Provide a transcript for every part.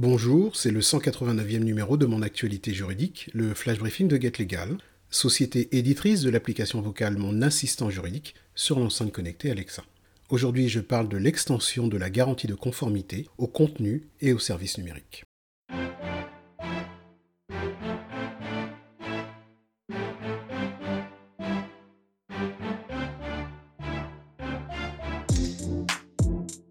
Bonjour, c'est le 189e numéro de mon actualité juridique, le flash briefing de GetLegal, société éditrice de l'application vocale Mon assistant juridique sur l'enceinte connectée Alexa. Aujourd'hui, je parle de l'extension de la garantie de conformité au contenu et aux services numériques.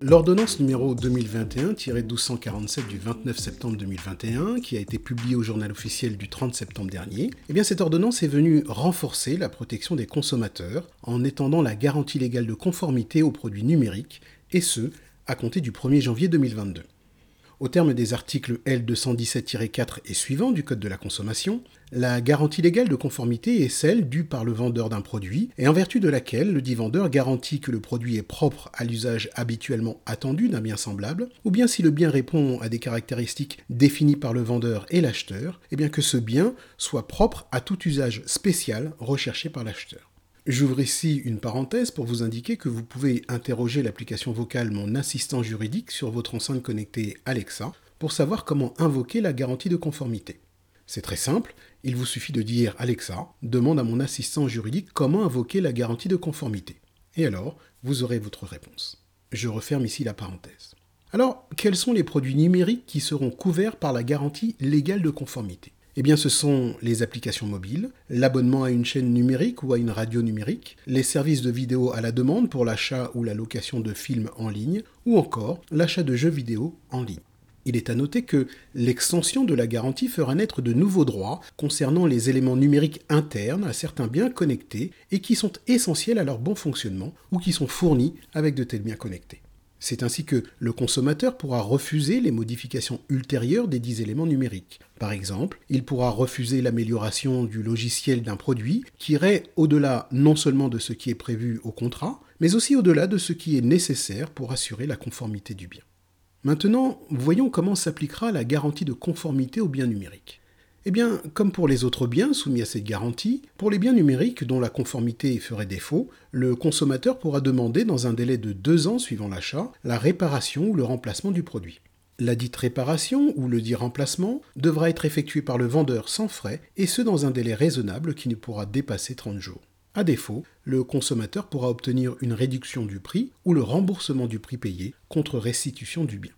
L'ordonnance numéro 2021-1247 du 29 septembre 2021, qui a été publiée au journal officiel du 30 septembre dernier, eh bien cette ordonnance est venue renforcer la protection des consommateurs en étendant la garantie légale de conformité aux produits numériques, et ce, à compter du 1er janvier 2022. Au terme des articles L217-4 et suivants du Code de la consommation, la garantie légale de conformité est celle due par le vendeur d'un produit et en vertu de laquelle le dit vendeur garantit que le produit est propre à l'usage habituellement attendu d'un bien semblable, ou bien si le bien répond à des caractéristiques définies par le vendeur et l'acheteur, et eh bien que ce bien soit propre à tout usage spécial recherché par l'acheteur. J'ouvre ici une parenthèse pour vous indiquer que vous pouvez interroger l'application vocale Mon assistant juridique sur votre enceinte connectée Alexa pour savoir comment invoquer la garantie de conformité. C'est très simple, il vous suffit de dire Alexa, demande à mon assistant juridique comment invoquer la garantie de conformité. Et alors, vous aurez votre réponse. Je referme ici la parenthèse. Alors, quels sont les produits numériques qui seront couverts par la garantie légale de conformité? Eh bien, ce sont les applications mobiles, l'abonnement à une chaîne numérique ou à une radio numérique, les services de vidéo à la demande pour l'achat ou la location de films en ligne, ou encore l'achat de jeux vidéo en ligne. Il est à noter que l'extension de la garantie fera naître de nouveaux droits concernant les éléments numériques internes à certains biens connectés et qui sont essentiels à leur bon fonctionnement ou qui sont fournis avec de tels biens connectés. C'est ainsi que le consommateur pourra refuser les modifications ultérieures des dix éléments numériques. Par exemple, il pourra refuser l'amélioration du logiciel d'un produit qui irait au-delà non seulement de ce qui est prévu au contrat, mais aussi au-delà de ce qui est nécessaire pour assurer la conformité du bien. Maintenant, voyons comment s'appliquera la garantie de conformité au bien numérique. Eh bien, comme pour les autres biens soumis à cette garantie, pour les biens numériques dont la conformité ferait défaut, le consommateur pourra demander dans un délai de deux ans suivant l'achat la réparation ou le remplacement du produit. La dite réparation ou le dit remplacement devra être effectué par le vendeur sans frais et ce dans un délai raisonnable qui ne pourra dépasser 30 jours. À défaut, le consommateur pourra obtenir une réduction du prix ou le remboursement du prix payé contre restitution du bien.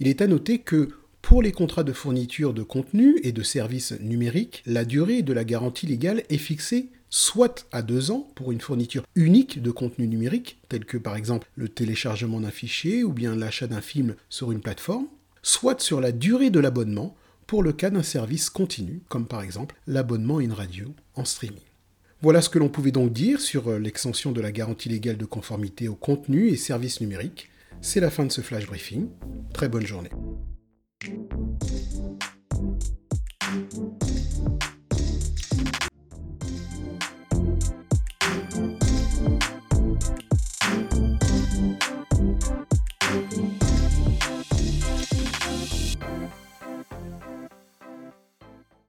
Il est à noter que pour les contrats de fourniture de contenu et de services numériques, la durée de la garantie légale est fixée soit à deux ans pour une fourniture unique de contenu numérique, tel que par exemple le téléchargement d'un fichier ou bien l'achat d'un film sur une plateforme, soit sur la durée de l'abonnement pour le cas d'un service continu, comme par exemple l'abonnement à une radio en streaming. Voilà ce que l'on pouvait donc dire sur l'extension de la garantie légale de conformité aux contenus et services numériques. C'est la fin de ce flash briefing. Très bonne journée. Thank you.